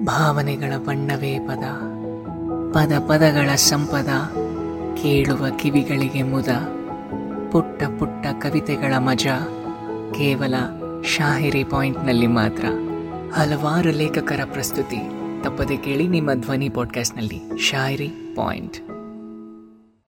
ಭಾವನೆಗಳ ಬಣ್ಣವೇ ಪದ. ಪದ ಪದಗಳ ಸಂಪದ ಕೇಳುವ ಕಿವಿಗಳಿಗೆ ಮುದ. ಪುಟ್ಟ ಪುಟ್ಟ ಕವಿತೆಗಳ ಮಜಾ ಕೇವಲ ಶಾಹಿರಿ ಪಾಯಿಂಟ್ನಲ್ಲಿ ಮಾತ್ರ. ಹಲವಾರು ಲೇಖಕರ ಪ್ರಸ್ತುತಿ ತಪ್ಪದೆ ಕೇಳಿ ನಿಮ್ಮ ಧ್ವನಿ ಪಾಡ್ಕಾಸ್ಟ್ನಲ್ಲಿ ಶಾಯರಿ ಪಾಯಿಂಟ್.